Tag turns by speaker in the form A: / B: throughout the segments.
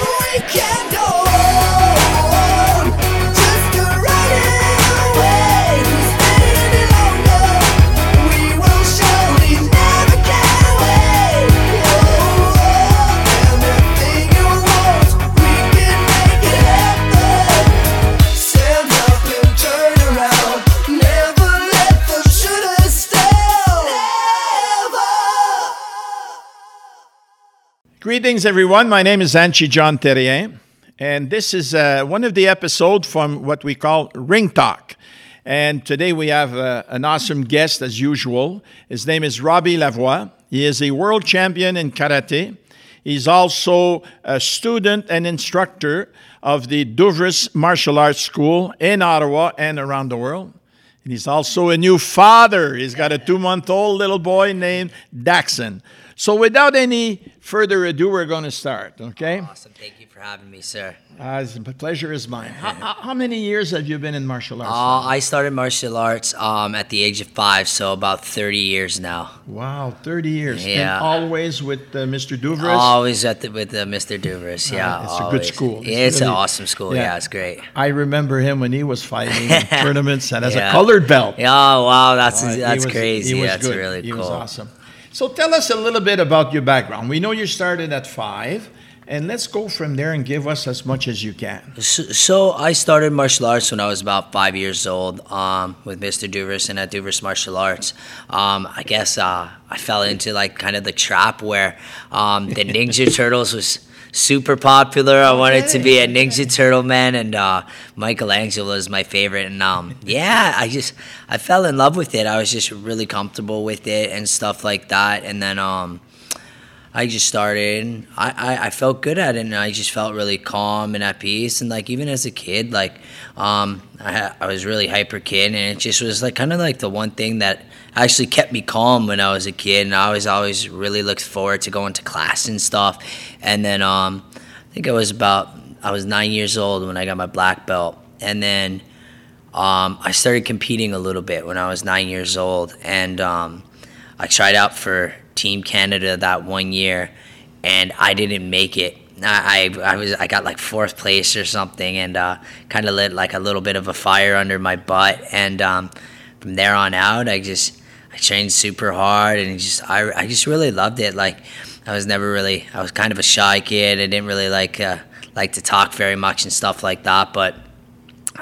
A: we can
B: Greetings, everyone. My name is Hanshi John Therien, and this is uh, one of the episodes from what we call Ring Talk. And today we have uh, an awesome guest, as usual. His name is Robbie Lavoie. He is a world champion in karate. He's also a student and instructor of the Duvers Martial Arts School in Ottawa and around the world. And he's also a new father. He's got a two month old little boy named Daxon. So, without any further ado, we're going to start, okay?
C: Awesome. Thank you for having me, sir.
B: Uh, the pleasure is mine. How, how- many years have you been in martial arts?
C: Uh, I started martial arts um, at the age of five, so about 30 years now.
B: wow, 30 years.
C: Yeah.
B: And always with uh, Mr. Duvers?
C: Always at the, with uh, Mr. Yeah,
B: Uh, it's a good school. It's
C: It's, an awesome school.
B: yeah.
C: Yeah, it's great.
B: I remember him when he was fighting in tournaments and as a colored belt.
C: Yeah, oh, wow, that's
B: Uh, he
C: that's
B: was-
C: crazy.
B: He was
C: that's
B: good.
C: really
B: he
C: cool.
B: was awesome. So tell us a little bit about your background. We know you started at five, and let's go from there and give us as much as you can.
C: So, so I started martial arts when I was about five years old um, with Mr. Duvers and at Duvers Martial Arts. Um, I guess uh, I fell into like kind of the trap where um, the Ninja Turtles was super popular. I wanted to be a Ninja Turtle man, and uh, Michelangelo is my favorite. And um, yeah, I just I fell in love with it. I was just really comfortable with it and stuff like that. And then um, I just started. and I, I, I felt good at it, and I just felt really calm and at peace. And like even as a kid, like um, I, I was really hyper kid, and it just was like kind of like the one thing that actually kept me calm when I was a kid. And I was always really looked forward to going to class and stuff. And then um, I think I was about I was nine years old when I got my black belt, and then um, I started competing a little bit when I was nine years old, and um, I tried out for Team Canada that one year, and I didn't make it. I, I, I was I got like fourth place or something, and uh, kind of lit like a little bit of a fire under my butt. And um, from there on out, I just I trained super hard, and just I, I just really loved it. Like I was never really I was kind of a shy kid. I didn't really like uh, like to talk very much and stuff like that, but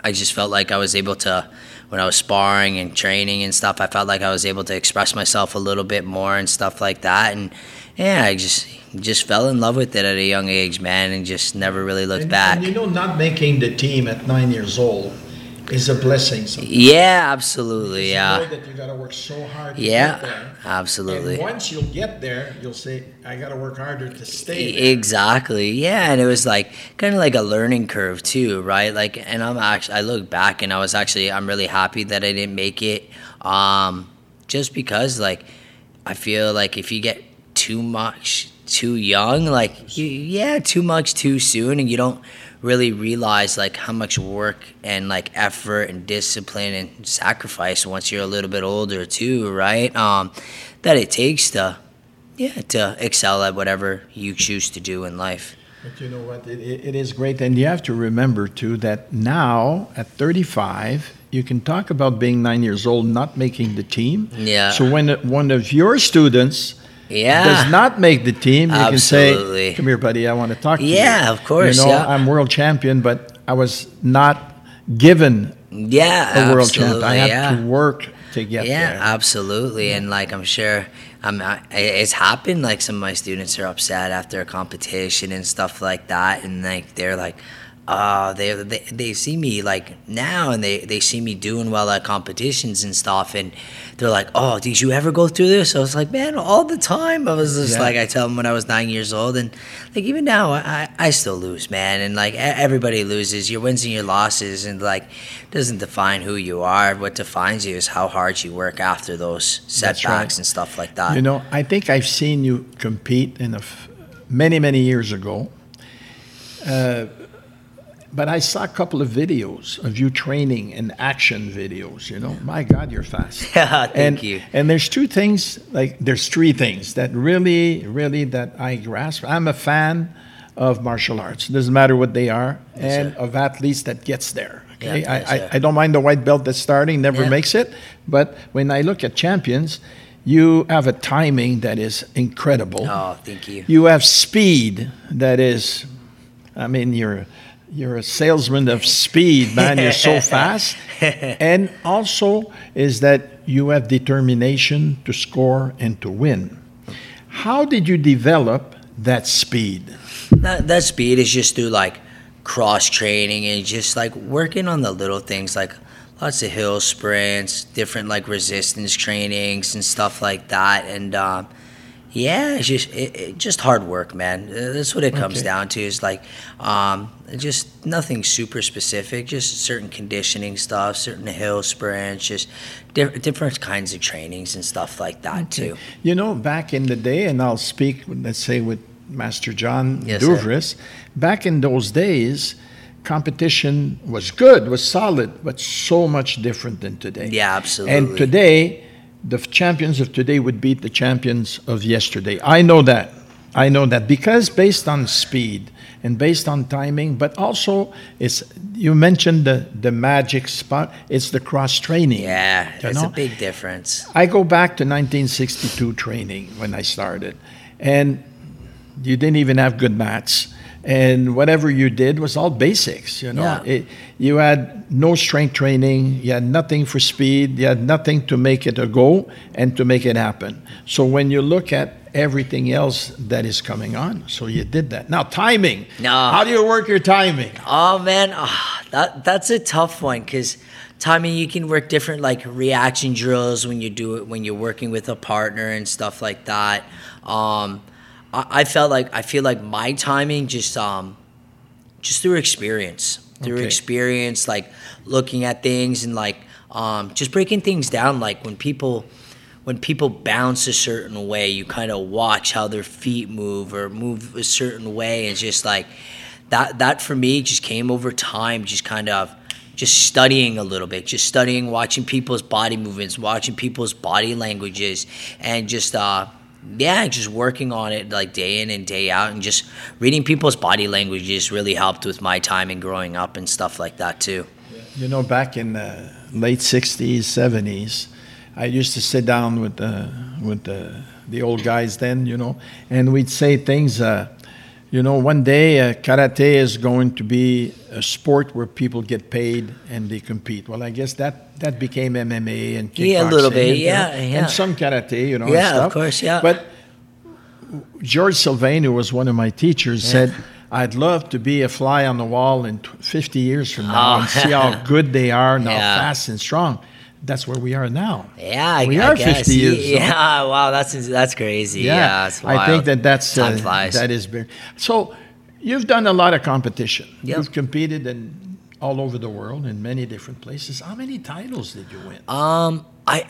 C: I just felt like I was able to, when I was sparring and training and stuff, I felt like I was able to express myself a little bit more and stuff like that. And yeah, I just just fell in love with it at a young age, man, and just never really looked
B: And,
C: back.
B: and you know, not making the team at nine years old is a blessing. Sometimes.
C: yeah, absolutely. Yeah,
B: that you got to work so hard
C: yeah, absolutely.
B: And once you'll get there, you'll say, I got to work harder to stay there.
C: Exactly. Yeah, and it was like kind of like a learning curve too, right? Like, and I'm actually I look back and I was actually I'm really happy that I didn't make it, um, just because like I feel like if you get too much too young, like you, yeah, too much too soon, and you don't really realize like how much work and like effort and discipline and sacrifice once you're a little bit older too, right? Um, that it takes to yeah, to excel at whatever you choose to do in life.
B: But you know what? It, it is great. And you have to remember, too, that now at 35, you can talk about being nine years old, not making the team.
C: Yeah.
B: So when one of your students
C: Yeah.
B: does not make the team, you can say,
C: Absolutely.
B: Come here, buddy, I want to talk to you.
C: Yeah, of course,
B: You know,
C: yeah.
B: I'm world champion, but I was not given
C: yeah,
B: a world
C: absolutely,
B: champion. I had
C: yeah.
B: to work to get there.
C: yeah,
B: there.
C: absolutely, and like I'm sure, I'm. I, it's happened. Like some of my students are upset after a competition and stuff like that, and like they're like, uh, they, they they see me like now, and they they see me doing well at competitions and stuff, and they're like, oh, did you ever go through this? I was like, man, all the time. I was just
B: Yeah.
C: like, I tell them when I was nine years old, and like even now, I I still lose, man, and like everybody loses. Your wins and your losses, and like doesn't define who you are. What defines you is how hard you work after those setbacks
B: right.
C: and stuff like that.
B: You know, I think I've seen you compete in a f- many, many years ago. Uh, but I saw a couple of videos of you training in action videos. You know, my God, you're fast.
C: Thank
B: and,
C: you.
B: And there's two things, like there's three things that really, really that I grasp. I'm a fan of martial arts. It doesn't matter what they are, and
C: sir.
B: of athletes that gets there. Okay,
C: Yeah,
B: I. I, I don't mind the white belt that's starting, never
C: Yeah.
B: makes it, but when I look at champions, you have a timing that is incredible.
C: Oh, thank you.
B: You have speed that is, I mean, you're you're a salesman of speed, man. You're so fast, and also is that you have determination to score and to win. How did you develop that speed?
C: That, that speed is just through like cross training and just like working on the little things like lots of hill sprints, different like resistance trainings and stuff like that. And um, yeah, it's just it, it, just hard work, man. Uh, That's what it comes
B: Okay.
C: down to. Is like um, just nothing super specific, just certain conditioning stuff, certain hill sprints, just di- different kinds of trainings and stuff like that too.
B: You know, back in the day, and I'll speak, let's say, with Master John
C: Yes, sir.
B: Duvers, back in those days, competition was good, was solid, but so much different than today.
C: Yeah, absolutely.
B: And today, the champions of today would beat the champions of yesterday. I know that. I know that because based on speed and based on timing, but also it's you mentioned the the magic spot. It's the cross training.
C: Yeah, it's a big difference.
B: I go back to 1962 training when I started, and you didn't even have good mats, and whatever you did was all basics. You know,
C: Yeah.
B: It- you had no strength training, you had nothing for speed, you had nothing to make it a go and to make it happen. So when you look at everything else that is coming on, so you did that. Now timing.
C: No.
B: How do you work your timing?
C: Oh man, ah, that that's a tough one because timing you can work different like reaction drills when you do it when you're working with a partner and stuff like that. Um, I, I felt like I feel like my timing just um just through experience, through
B: Okay.
C: experience, like looking at things and like um, just breaking things down. Like when people when people bounce a certain way, you kind of watch how their feet move or move a certain way, and it's just like that. That for me just came over time, just kind of just studying a little bit, just studying, watching people's body movements, watching people's body languages, and just uh, yeah, just working on it like day in and day out, and just reading people's body languages really helped with my time and growing up and stuff like that too.
B: You know, back in the late '60s, '70s, I used to sit down with the with the the old guys then, you know, and we'd say things. Uh, you know, one day uh, karate is going to be a sport where people get paid and they compete. Well, I guess that that became MMA and kickboxing.
C: Yeah, a little bit,
B: and, you know,
C: yeah, yeah.
B: and some karate, you know.
C: Yeah, of course, yeah.
B: But George Sylvain, who was one of my teachers, said, I'd love to be a fly on the wall in 50 years from now
C: Oh.
B: and see how good they are and how fast and strong. That's where we are now.
C: Yeah,
B: We
C: I
B: are
C: guess.
B: 50 years,
C: Yeah, yeah, wow, that's that's crazy. Yeah, it's
B: I think that that's
C: Time
B: uh,
C: flies.
B: that is very. So, you've done a lot of competition.
C: Yep.
B: You've competed in all over the world in many different places. How many titles did you win?
C: Um, I,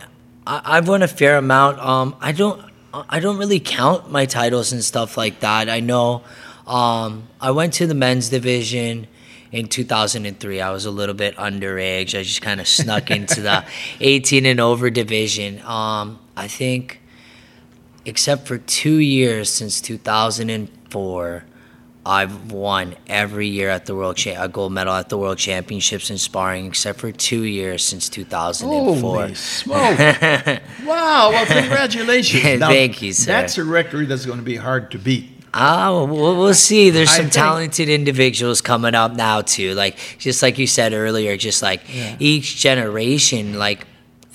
C: I I've won a fair amount. Um, I don't I don't really count my titles and stuff like that. I know. Um, I went to the men's division in 2003. I was a little bit underage. I just kind of snuck into the 18 and over division. Um, I think, except for two years since 2004. I've won every year at the world cha- a gold medal at the world championships in sparring, except for two years since 2004.
B: Holy smoke! wow! Well, congratulations.
C: Thank you, sir.
B: That's a record that's going to be hard to beat.
C: Oh, we'll, we'll see. There's some
B: think-
C: talented individuals coming up now too. Like just like you said earlier, just like
B: Yeah.
C: each generation, like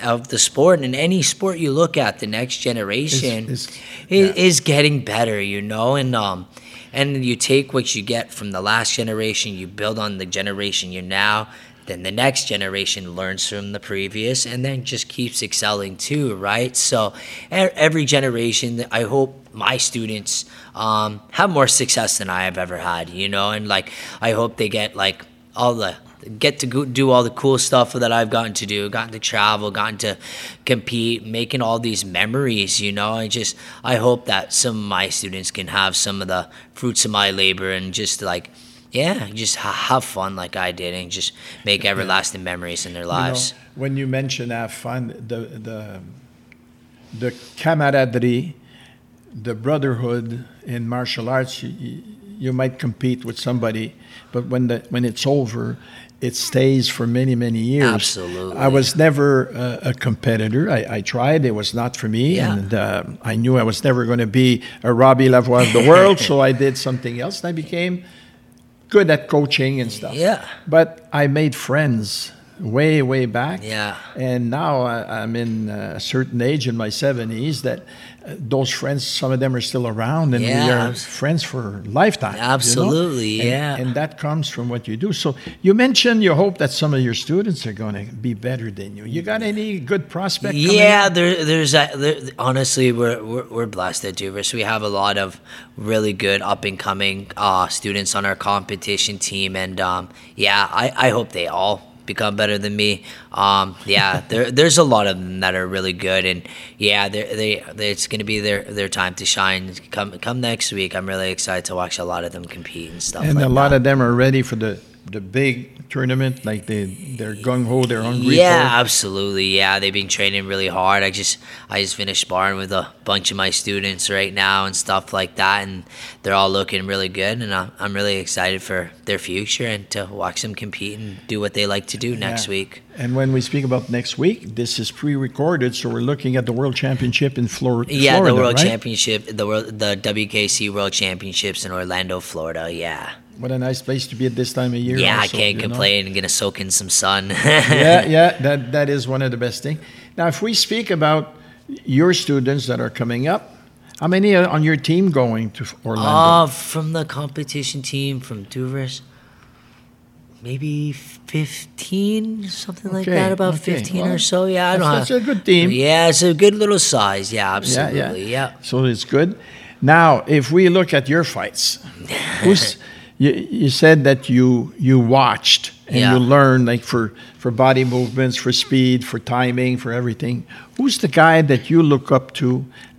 C: of the sport and any sport you look at, the next generation
B: is-
C: is,
B: yeah.
C: is getting better. You know, and um, and you take what you get from the last generation, you build on the generation you're now. Then the next generation learns from the previous, and then just keeps excelling too, right? So every generation, I hope my students um, have more success than I have ever had, you know, and like I hope they get like all the get to go, do all the cool stuff that I've gotten to do, gotten to travel, gotten to compete, making all these memories, you know. I just I hope that some of my students can have some of the fruits of my labor and just like yeah, just ha- have fun like I did and just make everlasting memories in their
B: You know,
C: lives.
B: when you mention have fun, the the the camaraderie, the brotherhood in martial arts, you, you, you might compete with somebody, but when the when it's over, it stays for many many years.
C: Absolutely.
B: I was never uh, a competitor. I, I tried. It was not for me,
C: Yeah.
B: and uh, I knew I was never going to be a Robbie Lavoie of the world. so I did something else, and I became good at coaching and stuff.
C: Yeah.
B: But I made friends way way back.
C: Yeah.
B: And now I, I'm in a certain age in my 70s that uh, those friends, some of them are still around, and we are friends for lifetime. you know?
C: Absolutely,
B: And-
C: yeah.
B: And that comes from what you do. So you mentioned you hope that some of your students are going to be better than you. You got any good prospect? coming
C: Yeah, there, there's a, there, honestly, we're, we're we're blessed at Duvers. We have a lot of really good up and coming uh, students on our competition team, and um, yeah, I, I hope they all become better than me. Um, yeah, there, there's a lot of them that are really good, and yeah, they're, they they it's going to be their their time to shine. Come come next week, I'm really excited to watch a lot of them compete and stuff.
B: And
C: like
B: a lot
C: that.
B: of them are ready for the, the big tournament. Like they, they're gung ho, they're hungry
C: Yeah,
B: for
C: absolutely. Yeah, they've been training really hard. I just I just finished sparring with a bunch of my students right now and stuff like that, and they're all looking really good. And I'm, I'm really excited for their future and to watch them compete and do what they like to do next
B: Yeah.
C: week.
B: And when we speak about next week, this is pre-recorded, so we're looking at the World Championship in Flor-
C: Yeah,
B: Florida.
C: the World
B: right?
C: Championship, the world, the WKC World Championships in Orlando, Florida. Yeah,
B: What a nice place to be at this time of year.
C: yeah, I can't
B: you know?
C: complain. I'm gonna soak in some sun.
B: yeah, yeah, that that is one of the best things. Now, if we speak about your students that are coming up, how many are on your team going to Orlando?
C: Uh, from the competition team from Duvers, maybe 15, something like that, about
B: okay.
C: 15
B: Well,
C: or so. Yeah, I don't know.
B: that's a good team.
C: Yeah, it's a good little size. Yeah,
B: yeah,
C: absolutely.
B: yeah.
C: Yeah.
B: So it's good. Now, if we look at your fights, who's you, you said that you you watched and
C: Yeah.
B: you learned like for for body movements, for speed, for timing, for everything. Who's the guy that you look up to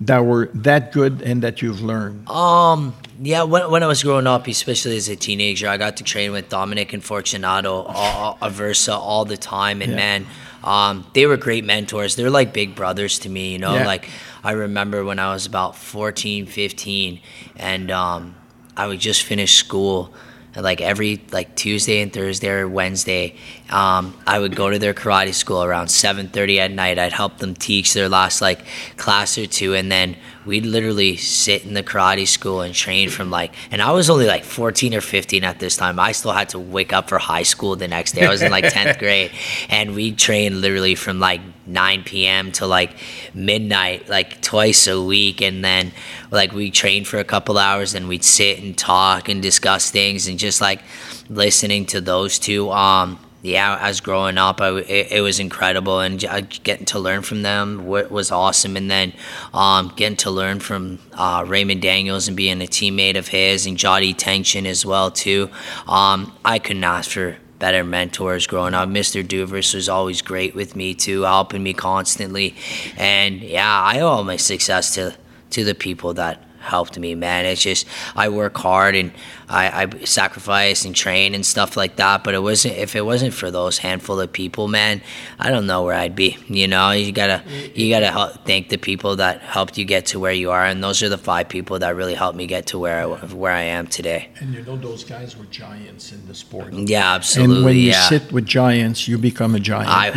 B: that were that good and that you've learned?
C: Um, yeah, when, when I was growing up, especially as a teenager, I got to train with Dominic and Fortunato, all, Aversa all the time. And
B: Yeah.
C: man, um, they were great mentors. They're like big brothers to me, you know?
B: Yeah.
C: Like, I remember when I was about 14, 15, and um, I would just finish school. Like every like Tuesday and Thursday or Wednesday, um, I would go to their karate school around 7:30 at night. I'd help them teach their last like class or two, and then we'd literally sit in the karate school and train from like. And I was only like 14 or 15 at this time. I still had to wake up for high school the next day. I was in like 10th grade, and we trained literally from like 9 p.m. to like midnight, like twice a week, and then like we trained for a couple hours, and we'd sit and talk and discuss things, and just like listening to those two. Um, yeah, as growing up, I, it, it was incredible, and uh, getting to learn from them was awesome. And then um, getting to learn from uh, Raymond Daniels and being a teammate of his, and Jody Tension as well too. Um, I couldn't ask for better mentors growing up. Mr. Duvers was always great with me too, helping me constantly. And yeah, I owe all my success to to the people that helped me, man. It's just I work hard and I, I sacrifice and train and stuff like that. But it wasn't if it wasn't for those handful of people, man, I don't know where I'd be. You know, you gotta you gotta help, thank the people that helped you get to where you are, and those are the five people that really helped me get to where I, where I am today.
B: And you know those guys were giants in the sport.
C: Yeah, absolutely.
B: And when you
C: yeah.
B: sit with giants, you become a giant.
C: I-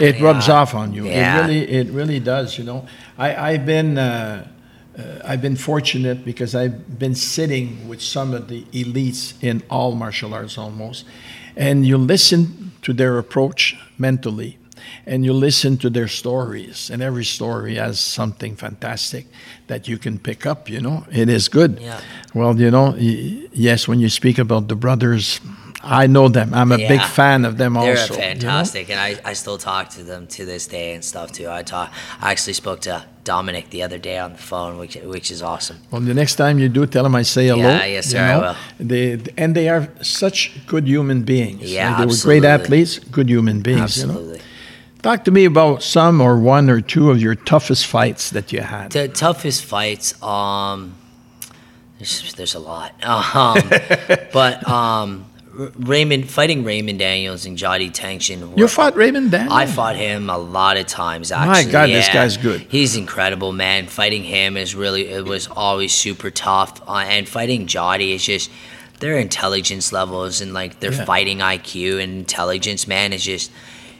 B: it, it rubs
C: Yeah.
B: off on you.
C: Yeah.
B: It really, it really does. You know, I, I've been, uh, uh, I've been fortunate because I've been sitting with some of the elites in all martial arts almost, and you listen to their approach mentally. And you listen to their stories, and every story has something fantastic that you can pick up. You know, it is good.
C: Yeah.
B: Well, you know, yes, when you speak about the brothers, I know them. I'm a big fan of them
C: They're
B: also. you know?
C: fantastic, and I, I still talk to them to this day and stuff too. I talk. I actually spoke to Dominic the other day on the phone, which which is awesome.
B: Well, the next time you do, tell them I say hello.
C: Yeah, yes,
B: you
C: sir, I
B: know?
C: will.
B: They and they are such good human beings.
C: Yeah,
B: they were great athletes, good human beings. You know?
C: Absolutely.
B: Talk to me about some or one or two of your toughest fights that you had.
C: The toughest fights, um, there's, there's a lot. Um, but um, Raymond fighting Raymond Daniels and Jody Tension.
B: You fought Raymond Daniels?
C: I fought him a lot of times. Actually, my
B: God, this guy's good.
C: He's incredible, man. Fighting him is really it was always super tough, uh, and fighting Jody is just their intelligence levels and like their
B: Yeah.
C: fighting IQ and intelligence, man, is just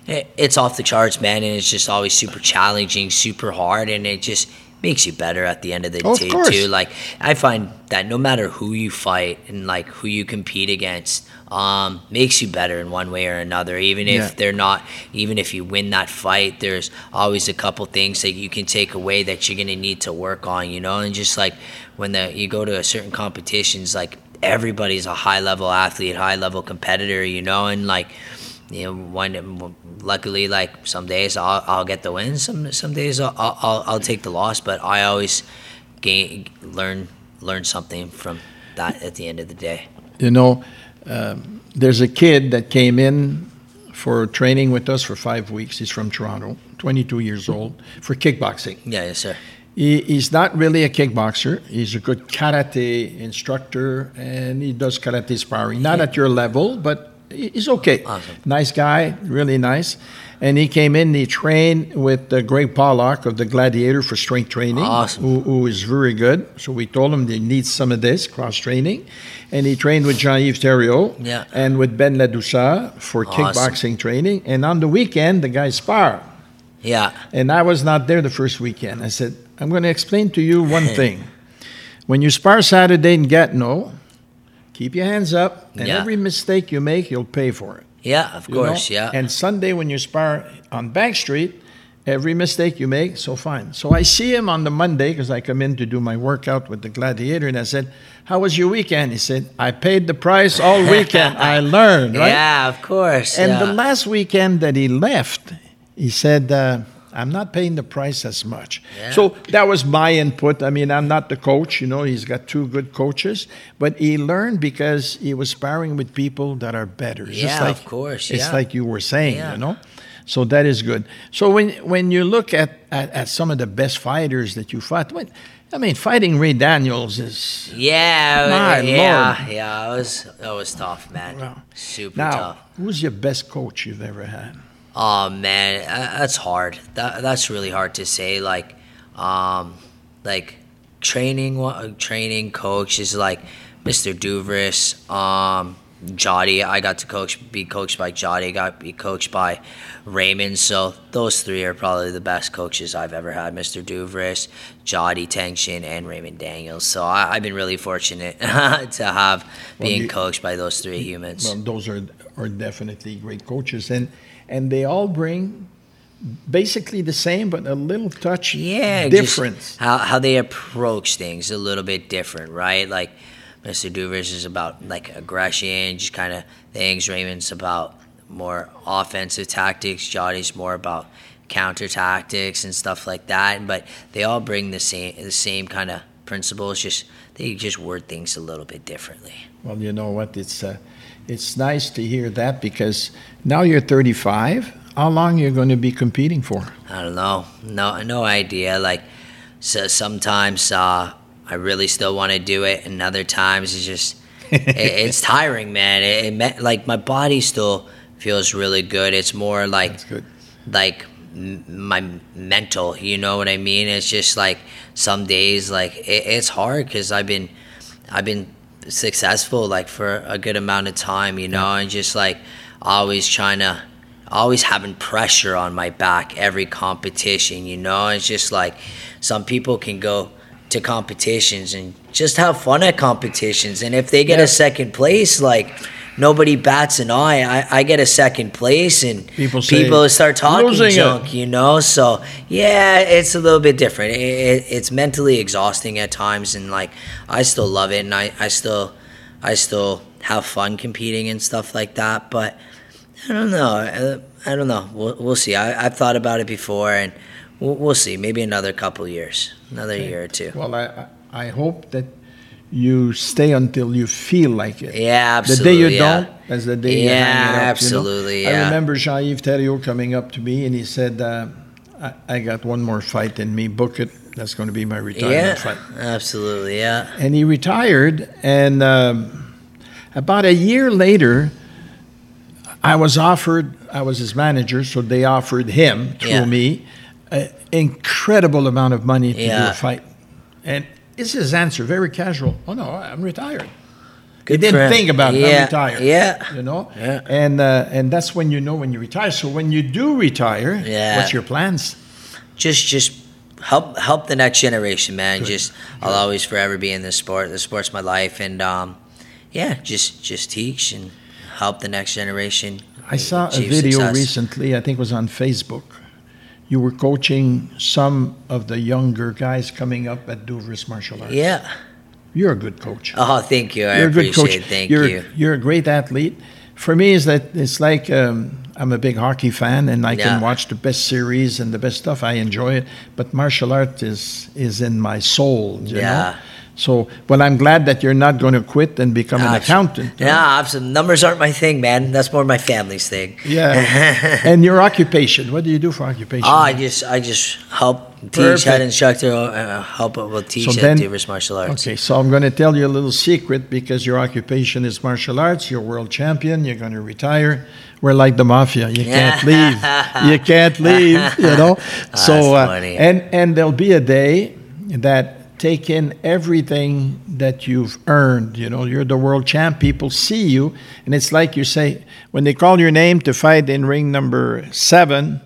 C: it, it's off the charts, man, and it's just always super challenging, super hard, and it just makes you better at the end of the
B: Of
C: day
B: course.
C: too. Like I find that no matter who you fight and like who you compete against, um, makes you better in one way or another. Even if
B: Yeah.
C: they're not, even if you win that fight, there's always a couple things that you can take away that you're gonna need to work on. You know, and just like when the you go to a certain competitions, like everybody's a high level athlete, high level competitor. You know, and like you know, one luckily, like some days I'll, I'll get the win, some some days I'll, I'll I'll take the loss, but I always gain learn learn something from that at the end of the day.
B: You know, um, there's a kid that came in for training with us for five weeks. He's from Toronto, 22 years old, for kickboxing.
C: Yeah, yes, sir.
B: He, he's not really a kickboxer. He's a good karate instructor, and he does karate sparring. Not at your level, but he's okay.
C: Awesome.
B: Nice guy, really nice. And he came in. He trained with uh, Greg Pollock of the Gladiator for strength training,
C: Awesome.
B: who, who is very good. So we told him they need some of this cross training, and he trained with Jean-Yves Theriault
C: Yeah.
B: and with Ben Ladouceur for
C: Awesome.
B: kickboxing training. And on the weekend, the guys spar.
C: Yeah,
B: And I was not there the first weekend. I said, I'm going to explain to you one thing. When you spar Saturday in Gatineau, keep your hands up, and
C: Yeah.
B: every mistake you make, you'll pay for it.
C: yeah, of
B: you know?
C: course, yeah.
B: And Sunday, when you spar on Bank Street, every mistake you make, so fine. So I see him on the Monday because I come in to do my workout with the Gladiator, and I said, How was your weekend? He said, I paid the price all weekend. I learned, right?
C: Yeah, of course.
B: And
C: yeah.
B: the last weekend that he left, he said, uh, I'm not paying the price as much.
C: Yeah.
B: So that was my input. I mean, I'm not the coach, you know, he's got two good coaches, but he learned because he was sparring with people that are better. It's
C: Yeah, of course,
B: It's
C: yeah.
B: like you were saying,
C: Yeah.
B: you know? So that is good. So when when you look at, at, at some of the best fighters that you fought, what, I mean, fighting Ray Daniels is
C: yeah,
B: My
C: yeah,
B: Lord.
C: yeah. It was it was tough, man.
B: Wow.
C: Super
B: now.
C: tough.
B: Who's your best coach you've ever had?
C: Oh man, uh, that's hard. That that's really hard to say. Like, um, like training, wa- training coach is like Mr. Duvers, um, Jody. I got to coach, be coached by Jody. Got be coached by Raymond. So those three are probably the best coaches I've ever had. Mr. Duvers, Jody Tension, and Raymond Daniels. So I, I've been really fortunate to have being
B: you-
C: coached by those three humans.
B: Well, those are are definitely great coaches, and and they all bring basically the same, but a little touch
C: yeah,
B: difference.
C: how how they approach things a little bit different, right? Like Mr. Duvers is about like aggression, just kind of things. Raymond's about more offensive tactics. Jody's more about counter tactics and stuff like that. But they all bring the same the same kind of principles. Just they just word things a little bit differently.
B: Well, you know what? It's uh, it's nice to hear that because now you're 35. How long you going to be competing for?
C: I don't know. No, no idea. Like, so sometimes uh, I really still want to do it, and other times it's just it, it's tiring, man. It, it like my body still feels really good. It's more like like my mental. You know what I mean? It's just like some days like it, it's hard because I've been I've been successful like for a good amount of time, you know, and just like always trying to always having pressure on my back every competition, you know. It's just like some people can go to competitions and just have fun at competitions and if they get
B: Yeah.
C: a second place like nobody bats an eye. I, I get a second place and
B: People
C: people start talking
B: "Losing it."
C: junk you know? So yeah it's a little bit different. It, it, it's mentally exhausting at times and like i still love it and i, I still i still have fun competing and stuff like that but i don't know. I, I don't know. We'll, we'll see. I, i've thought about it before and we'll, we'll see. Maybe another couple years another year or two.
B: Well, I I hope that you stay until you feel like it.
C: yeah absolutely.
B: The day you
C: yeah.
B: don't, as the day you
C: Yeah,
B: hang it up. you know?
C: absolutely,
B: I remember Jean-Yves coming up to me and he said, uh, I, "I got one more fight in me. Book it. That's going to be my retirement
C: yeah
B: fight."
C: absolutely yeah
B: and he retired and um, About a year later, I was offered, I was his manager, so they offered him through
C: Yeah.
B: me an incredible amount of money to do a fight. And is his answer, very casual. Oh, no, I'm retired.
C: Good
B: he didn't
C: him.
B: think about it.
C: Yeah,
B: I'm retired.
C: yeah.
B: You know?
C: Yeah.
B: And, uh, and that's when you know when you retire. So when you do retire,
C: Yeah.
B: what's your plans?
C: just just help help the next generation, man. Just I'll always forever be in this sport. The sport's my life, and um, yeah, just just teach and help the next generation.
B: I saw a video
C: success.
B: recently, I think it was on Facebook. You were coaching some of the younger guys coming up at Duvers Martial Arts.
C: Yeah.
B: You're a good coach.
C: Oh, thank you. I
B: You're a good
C: appreciate
B: coach.
C: it. Thank
B: you're,
C: you.
B: You're a great athlete. For me, is that it's like um, I'm a big hockey fan, and I
C: Yeah.
B: can watch the best series and the best stuff. I enjoy it, but martial art is is in my soul. You
C: Yeah.
B: Know? So, well, I'm glad that you're not going to quit and become an
C: Ah,
B: accountant.
C: Yeah, absolutely. Numbers aren't my thing, man. That's more my family's thing.
B: Yeah. and your occupation? What do you do for occupation?
C: Oh, I just I just help teach
B: Perfect.
C: head instructor, uh, help with teach
B: So
C: at
B: then-
C: Duvers Martial Arts.
B: Okay, so I'm going to tell you a little secret because your occupation is martial arts. You're world champion. You're going to retire. We're like the mafia. You can't leave. You can't leave. You know. so
C: That's
B: uh,
C: funny.
B: and and there'll be a day that take in everything that you've earned. You know, you're the world champ. People see you, and it's like you say when they call your name to fight in ring number seven.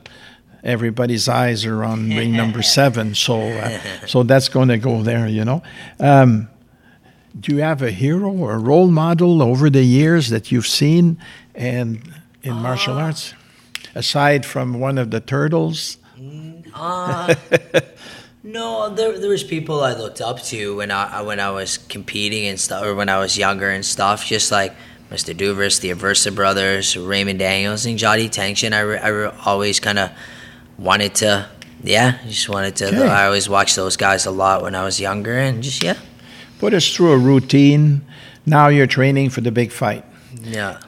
B: Everybody's eyes are on ring number seven, so uh, so that's going to go there. You know. Um, do you have a hero or a role model over the years that you've seen and in martial arts aside from one of the turtles
C: Uh, no, there there was people I looked up to when I when I was competing and stuff, or when I was younger and stuff. Just like Mr. Duvers, the Aversa brothers, Raymond Daniels, and Jody Tension. I, re, I re, always kind of wanted to, yeah, just wanted to.
B: Okay.
C: I always watched those guys a lot when I was younger, and just yeah,
B: put us through a routine now you're training for the big fight
C: yeah,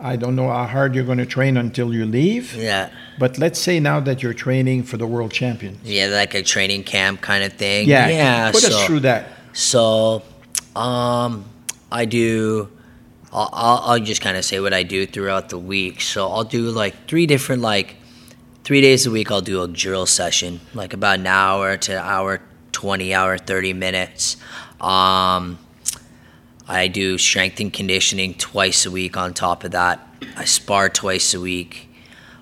B: i don't know how hard you're going to train until you leave
C: yeah,
B: but let's say now that you're training for the world champion
C: yeah, like a training camp kind of thing.
B: yeah
C: yeah.
B: put
C: so,
B: us through that
C: So, um, I do. I'll, I'll, just kind of say what I do throughout the week. So I'll do like three different like three days a week. I'll do a drill session, like about an hour to hour twenty, hour thirty minutes. Um, I do strength and conditioning twice a week. On top of that, I spar twice a week.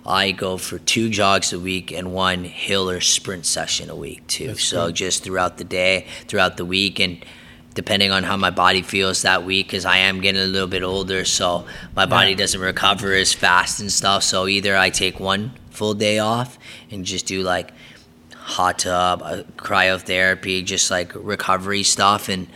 C: I go for two jogs a week and one hill or sprint session a week too.
B: That's
C: so
B: good.
C: just throughout the day, throughout the week, and depending on how my body feels that week, because I am getting a little bit older, so my body
B: Yeah.
C: doesn't recover as fast and stuff. So either I take one full day off and just do like hot tub, uh, cryotherapy, just like recovery stuff, and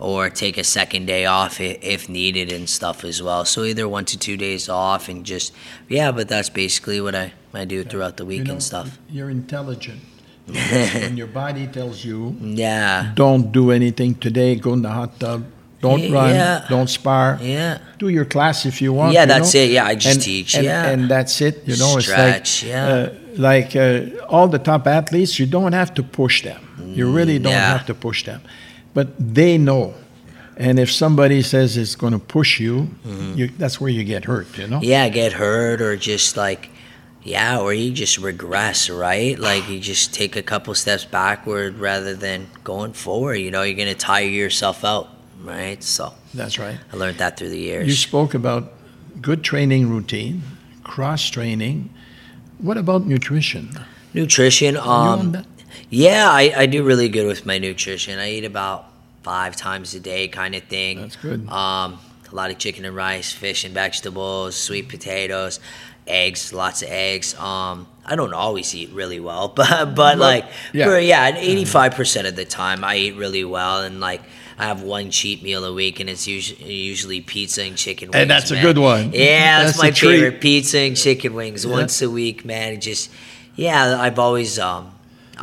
C: or take a second day off if needed and stuff as well. So either one to two days off and just yeah, but that's basically what I, I do throughout the week
B: you know,
C: and stuff.
B: you're intelligent when your body tells you
C: Yeah,
B: don't do anything today go in the hot tub don't run
C: Yeah.
B: don't spar
C: yeah,
B: do your class if you want.
C: Yeah,
B: you
C: that's
B: know?
C: it. Yeah, I just
B: and,
C: teach,
B: and,
C: yeah.
B: and that's it. You know,
C: Stretch,
B: it's like
C: yeah.
B: uh, like uh, all the top athletes. You don't have to push them. You really don't
C: yeah.
B: have to push them, but they know. And if somebody says it's going to push you, you, that's where you get hurt. You know.
C: Mm-hmm. yeah, get hurt or just like yeah, or you just regress, right? Like you just take a couple steps backward rather than going forward. You know, you're gonna tire yourself out, right? So
B: That's right.
C: I learned that through the years.
B: You spoke about good training routine, cross training. What about nutrition?
C: Nutrition, um? Yeah, I, I do really good with my nutrition. I eat about five times a day, kind of thing.
B: That's good.
C: Um, a lot of chicken and rice, fish and vegetables, sweet potatoes, eggs, lots of eggs. Um, I don't always eat really well, but but like
B: yeah.
C: for yeah, eighty five percent of the time I eat really well, and like I have one cheat meal a week, and it's usually usually pizza and chicken wings.
B: And that's a good one.
C: Yeah, that's,
B: That's
C: my
B: a treat.
C: favorite pizza and chicken wings
B: Yeah.
C: once a week, man. It just yeah, I've always um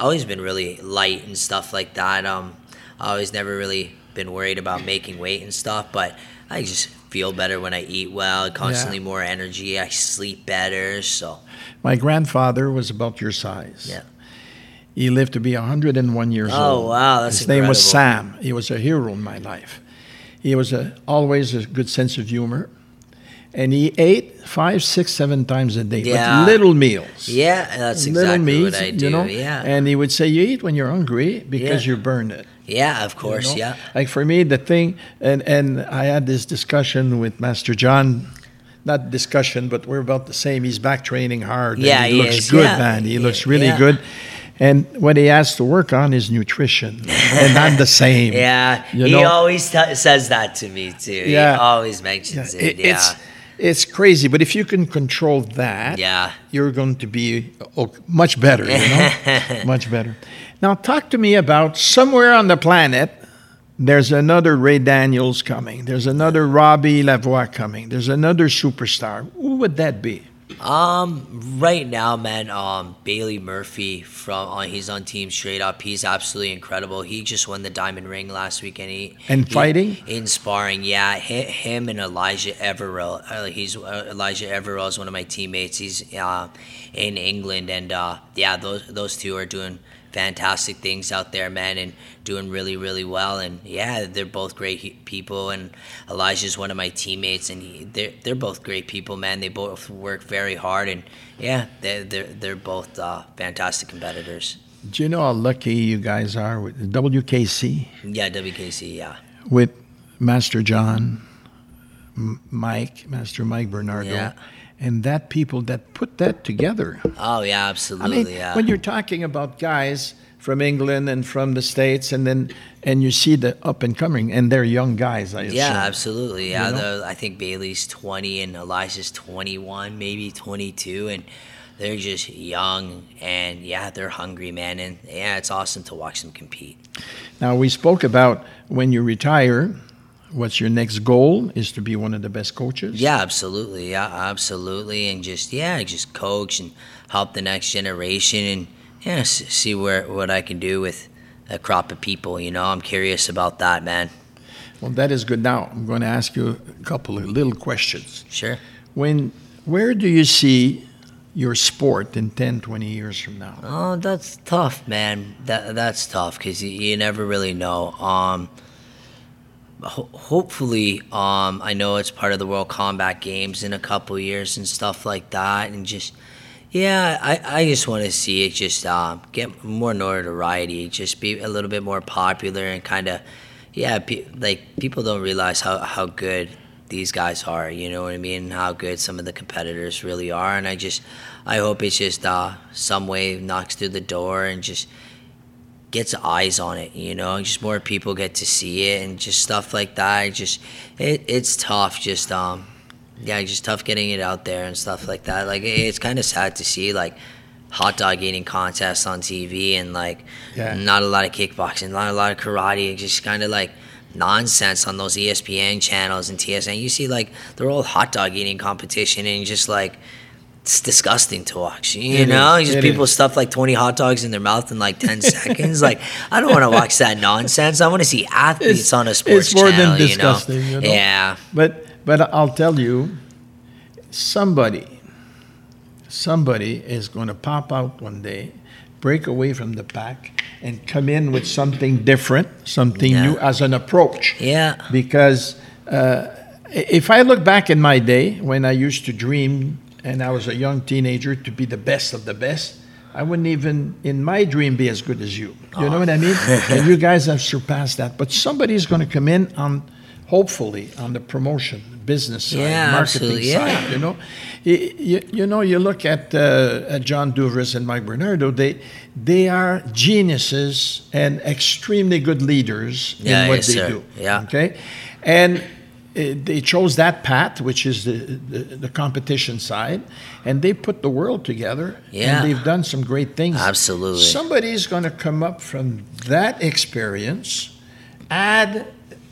C: always been really light and stuff like that. Um I always never really been worried about making weight and stuff, but I just feel better when I eat well, constantly more energy, I sleep better, so
B: My grandfather was about your size.
C: Yeah.
B: He lived to be 101 years
C: Oh,
B: old.
C: Oh, wow, that's
B: His name was. Sam. He was a hero in my life. He was a, always a good sense of humor. And he ate five, six, seven times a day,
C: Yeah.
B: but little meals.
C: Yeah, that's
B: little
C: exactly
B: meals,
C: what I do.
B: You know?
C: yeah.
B: And he would say, "You eat when you're hungry because
C: Yeah.
B: you burn it."
C: yeah, of
B: you
C: course.
B: know?
C: Yeah.
B: Like for me, the thing, and and I had this discussion with Master John. Not discussion, but we're about the same. He's back training hard.
C: Yeah,
B: he
C: he
B: looks
C: is,
B: good,
C: yeah.
B: man. He looks really good. And what he has to work on is nutrition, and I'm the same.
C: Yeah,
B: You
C: he
B: know?
C: always t- says that to me too.
B: Yeah.
C: He always mentions
B: Yeah,
C: it.
B: it-
C: Yeah.
B: It's crazy, but if you can control that,
C: yeah.
B: you're going to be oh, much better. You know, much better. Now, talk to me about somewhere on the planet. There's another Ray Daniels coming. There's another Robbie Lavoie coming. There's another superstar. Who would that be?
C: Um, right now, man, um, Bailey Murphy from uh, he's on Team Straight Up. He's absolutely incredible. He just won the Diamond Ring last week, and he
B: And
C: he-
B: fighting?
C: in sparring. Yeah, hi- him and Elijah Everill. Uh, he's uh, Elijah Everill is one of my teammates. He's uh, in England, and uh, yeah, those those two are doing fantastic things out there, man, and doing really, really well. And yeah, they're both great people. And Elijah's one of my teammates, and he, they're they're both great people, man. They both work very hard, and yeah, they're they're, they're both uh, fantastic competitors.
B: Do you know how lucky you guys are with WKC,
C: Yeah, WKC, yeah,
B: with Master John, M- Mike, Master Mike Bernardo,
C: Yeah.
B: And that people that put that together?
C: oh yeah, absolutely.
B: I mean,
C: yeah.
B: when you're talking about guys from England and from the states, and then and you see the up and coming, and they're young guys. I
C: Yeah,
B: assume.
C: absolutely. Yeah,
B: You know?
C: I think Bailey's 20 and Elijah's 21, maybe 22, and they're just young and yeah, they're hungry, man. And yeah, it's awesome to watch them compete.
B: Now we spoke about when you retire. What's your next goal? Is to be one of the best coaches.
C: Yeah, absolutely. Yeah, absolutely. And just yeah, just coach and help the next generation and yeah, see where what I can do with a crop of people. You know, I'm curious about that, man.
B: Well, that is good. Now I'm going to ask you a couple of little questions.
C: Sure.
B: When, where do you see your sport in 10, 20 years from now?
C: Oh, that's tough, man. That that's tough because you, you never really know. Um, ho- hopefully, um, I know it's part of the World Combat Games in a couple years and stuff like that, and just yeah, I, I just want to see it just um, get more notoriety, just be a little bit more popular, and kind of yeah, pe- like people don't realize how how good these guys are. You know what I mean? How good some of the competitors really are, and I just I hope it's just uh, some way knocks through the door and just gets eyes on it. You know, just more people get to see it and just stuff like that. It just it, it's tough. Just um, yeah, just tough getting it out there and stuff like that. Like it, it's kind of sad to see like hot dog eating contests on TV and like
B: Yeah.
C: not a lot of kickboxing, not a lot of karate. Just kind of like nonsense on those ESPN channels and TSN. You see like they're all hot dog eating competition and just like it's disgusting to watch. You
B: It
C: know,
B: is,
C: just people
B: is.
C: stuff like twenty hot dogs in their mouth in like ten seconds. Like I don't want to watch that nonsense. I want to see athletes
B: It's-
C: on a sports
B: it's more than disgusting,
C: You know?
B: you know?
C: Yeah,
B: But but I'll tell you, somebody, somebody is going to pop out one day, break away from the pack, and come in with something different, something
C: Yeah.
B: new as an approach.
C: yeah,
B: Because uh, if I look back in my day when I used to dream and I was a young teenager to be the best of the best, I wouldn't even in my dream be as good as you. You know what I mean? and you guys have surpassed that. But somebody's going to come in on, hopefully, on the promotion, business side,
C: Yeah,
B: marketing side.
C: yeah.
B: You know, you, you, you know, you look at, uh, at John Duvers and Mike Bernardo. They they are geniuses and extremely good leaders
C: Yeah,
B: in what
C: yes,
B: they
C: sir.
B: do.
C: Yeah.
B: Okay, and Uh, they chose that path, which is the, the, the competition side, and they put the world together.
C: Yeah.
B: and they've done some great things.
C: Absolutely.
B: Somebody's going to come up from that experience, add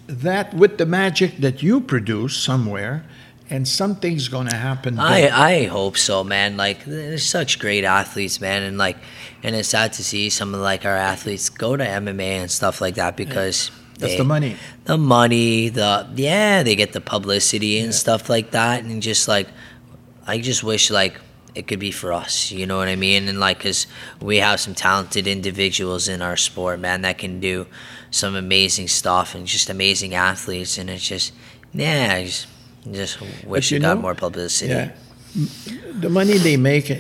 B: that with the magic that you produce somewhere, and something's going to happen.
C: I. I hope so, man. Like there's such great athletes, man, and like, and it's sad to see some of like our athletes go to MMA and stuff like that because
B: That's
C: they-
B: the money.
C: the money, the yeah, they get the publicity and stuff like that, and just like, I just wish like it could be for us, you know what I mean? And like, cause we have some talented individuals in our sport, man, that can do some amazing stuff and just amazing athletes, and it's just yeah, I just just wish it got
B: know-
C: more publicity.
B: Yeah. The money they make,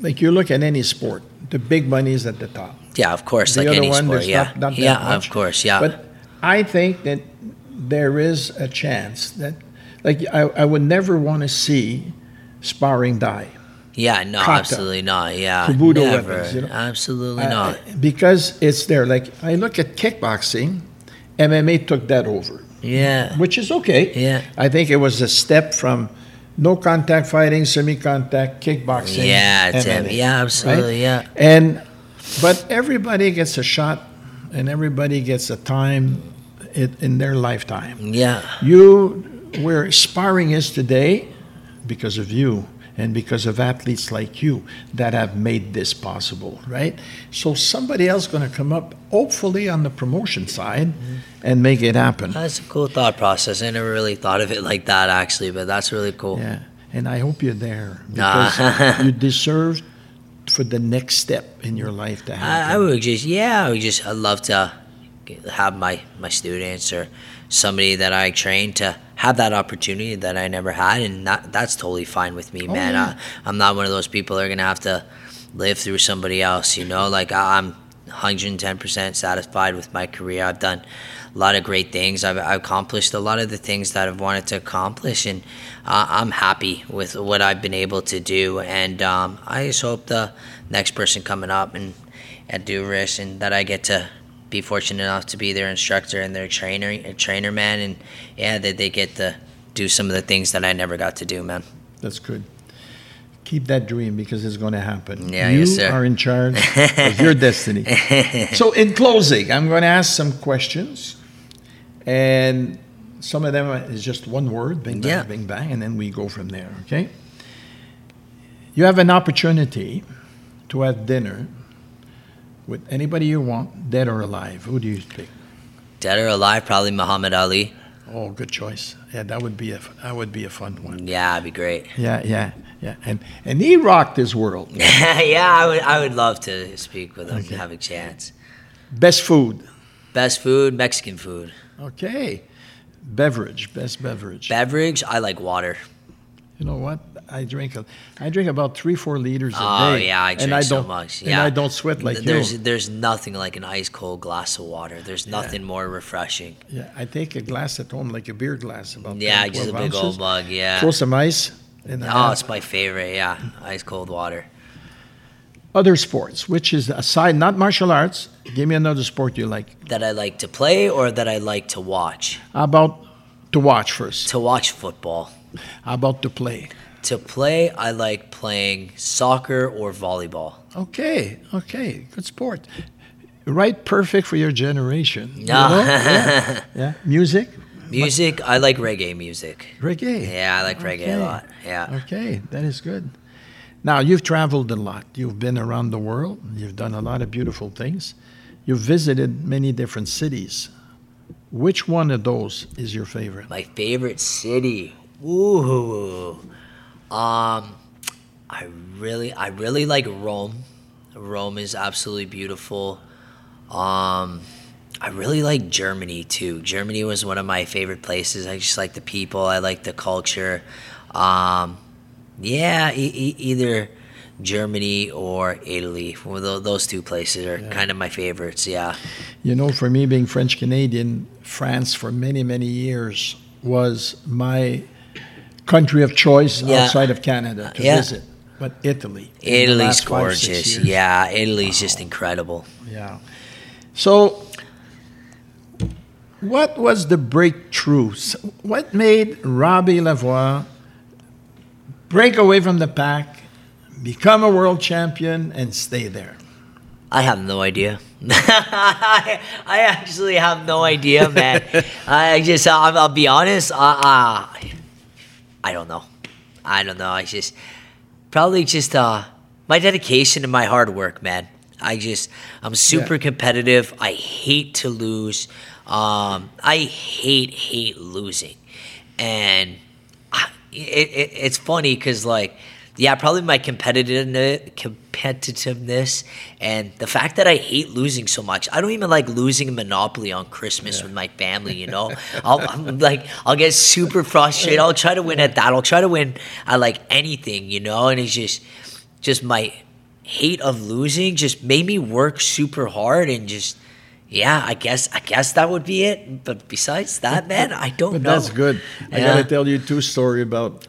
B: like you look at any sport, the big money is at the top.
C: Yeah, of course,
B: The
C: like
B: other
C: any
B: one,
C: sport. Yeah,
B: not, not
C: yeah,
B: much.
C: of course. Yeah,
B: But I think that there is a chance that, like, I, I would never want to see sparring die.
C: yeah, no,
B: kata,
C: absolutely not. Yeah,
B: kobudo
C: never,
B: weapons, you know?
C: absolutely
B: Uh,
C: not.
B: because it's there. Like, I look at kickboxing, MMA took that over,
C: Yeah,
B: which is okay.
C: yeah,
B: I think it was a step from no contact fighting, semi contact, kickboxing.
C: yeah, Tim.
B: MMA,
C: Yeah, absolutely. Yeah,
B: And but everybody gets a shot, and everybody gets a time in, in their lifetime.
C: yeah,
B: You, where sparring is today, because of you and because of athletes like you that have made this possible, right? So somebody else going to come up, hopefully on the promotion side, mm-hmm. and make it happen.
C: that's a cool thought process. I never really thought of it like that, actually, but that's really cool.
B: Yeah, and I hope you're there
C: Nah.
B: because you deserve for the next step in your life to happen.
C: I, I would just, yeah, I would just, I'd love to have my my students or somebody that I train to have that opportunity that I never had, and that that's totally fine with me,
B: Oh,
C: man.
B: yeah.
C: I, I'm not one of those people that are gonna have to live through somebody else, you know. Like I, I'm 110 percent satisfied with my career. I've done a lot of great things. I've, I've accomplished a lot of the things that I've wanted to accomplish, and uh, I'm happy with what I've been able to do. And um, I just hope the next person coming up and at Douvris, and that I get to be fortunate enough to be their instructor and their trainer, trainer man, and yeah, that they get to do some of the things that I never got to do, man.
B: That's good. Keep that dream because it's going to happen.
C: Yeah,
B: you
C: yes, sir.
B: are in charge of your destiny. So, in closing, I'm going to ask some questions, and some of them is just one word, bing bang,
C: Yeah.
B: bing bang, and then we go from there. Okay. You have an opportunity to have dinner with anybody you want, dead or alive. Who do you pick?
C: Dead or alive, probably Muhammad Ali.
B: Oh, good choice. Yeah, that would be a that would be a fun one.
C: Yeah, that'd be great.
B: Yeah, yeah, yeah. And and he rocked his world.
C: yeah, I would. I would love to speak with him
B: Okay.
C: and have a chance.
B: Best food.
C: Best food, Mexican food.
B: Okay. Beverage. Best beverage.
C: Beverage, I like water.
B: you know what? I drink a, I drink about three, four liters a
C: Oh
B: day.
C: yeah, I drink
B: and I
C: so
B: don't,
C: much.
B: And
C: Yeah,
B: I don't sweat like
C: there's
B: you.
C: there's nothing like an ice cold glass of water. There's nothing more refreshing.
B: Yeah, I take a glass at home, like a beer glass, about
C: Yeah,
B: 10,
C: just a big
B: ounces.
C: old mug. Yeah.
B: Throw some ice. And
C: Oh, it's my favorite. Yeah, ice cold water.
B: Other sports, which is aside, not martial arts. Give me another sport you like.
C: That I like to play or that I like to watch.
B: How about to watch first?
C: To watch football.
B: How about to play?
C: To play, I like playing soccer or volleyball.
B: Okay, okay, good sport. Right, perfect for your generation. you know? yeah, yeah. Music,
C: Music, I like reggae music.
B: reggae.
C: Yeah, I like reggae a lot. Yeah.
B: Okay, that is good. Now, you've traveled a lot. You've been around the world. You've done a lot of beautiful things. You've visited many different cities. Which one of those is your favorite?
C: My favorite city. Ooh. Um I really I really like Rome. Rome is absolutely beautiful. Um I really like Germany too. Germany was one of my favorite places. I just like the people, I like the culture. Um yeah, e- e- either Germany or Italy. Well, tho- those two places are kind of my favorites. Yeah.
B: You know, for me, being French Canadian, France for many, many years was my country of choice
C: Yeah.
B: outside of Canada to
C: Yeah.
B: visit. But Italy.
C: Italy's
B: five,
C: gorgeous.
B: years.
C: Yeah, Italy's just incredible.
B: Yeah. So, what was the breakthrough? What made Robbie Lavoie break away from the pack, become a world champion, and stay there?
C: I have no idea. I, I actually have no idea, man. I just, I'll, I'll be honest. Uh, uh, I don't know. I don't know. I just probably just uh, my dedication and my hard work, man. I just, I'm super
B: Yeah.
C: competitive. I hate to lose. Um, I hate hate losing, and it, it, it's funny because like, yeah, probably my competitiveness competitiveness and the fact that I hate losing so much. I don't even like losing Monopoly on Christmas with my family. You know, I'll I'm like I'll get super frustrated. I'll try to win at that. I'll try to win at like anything. You know, and it's just just my hate of losing just made me work super hard and just. Yeah, I guess I guess that would be it. But besides that, man, I don't
B: But
C: know.
B: that's good. I got to tell you two story about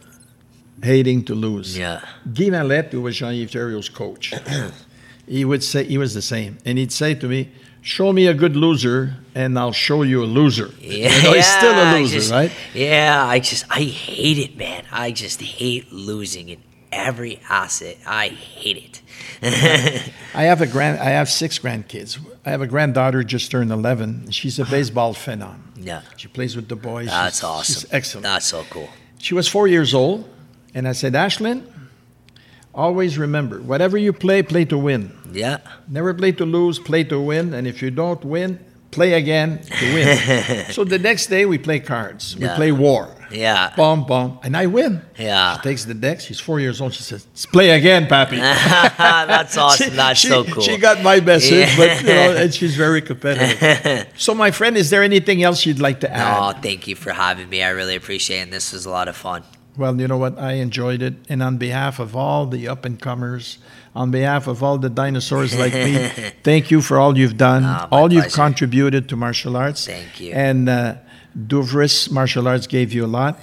B: hating to lose.
C: Yeah.
B: Guy Mallette, who was Jean-Yves Thériault's coach, he would say he was the same, and he'd say to me, "Show me a good loser, and I'll show you a loser."
C: Yeah,
B: You know, he's still a loser,
C: just-
B: right?
C: Yeah, I just I hate it, man. I just hate losing in every asset. I hate it.
B: I have a grand. I have six grandkids. I have a granddaughter just turned eleven. She's a baseball phenom.
C: yeah,
B: She plays with the boys.
C: that's
B: She's-
C: awesome.
B: She's excellent.
C: That's so cool.
B: She was four years old, and I said, Ashlyn, always remember, whatever you play, play to win.
C: Yeah,
B: Never play to lose, play to win. And if you don't win, play again to win. so the next day, we play cards. We
C: Yeah.
B: play war.
C: yeah,
B: Boom, boom. And I win.
C: yeah.
B: She takes the deck. She's four years old. She says, Let's play again, Pappy.
C: that's awesome.
B: She-
C: that's
B: she-
C: so cool.
B: She got my message, but you know, and she's very competitive. so, my friend, is there anything else you'd like to add?
C: Oh, thank you for having me. I really appreciate it. And this was a lot of fun.
B: Well, you know what? I enjoyed it. And on behalf of all the up and comers, on behalf of all the dinosaurs like me, thank you for all you've done,
C: my
B: all you've
C: pleasure.
B: contributed to martial arts.
C: Thank you.
B: And uh, Douvris Martial Arts gave you a lot.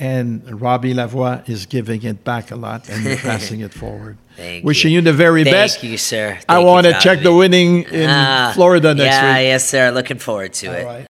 B: And Robbie Lavoie is giving it back a lot, and you're passing it forward.
C: Thank
B: Wishing
C: you.
B: you. the very
C: Thank
B: best.
C: Thank you, sir.
B: I
C: Thank you
B: want to check the winning in
C: Ah,
B: Florida next
C: yeah,
B: week.
C: yes, sir. Looking forward to
B: All
C: it.
B: right.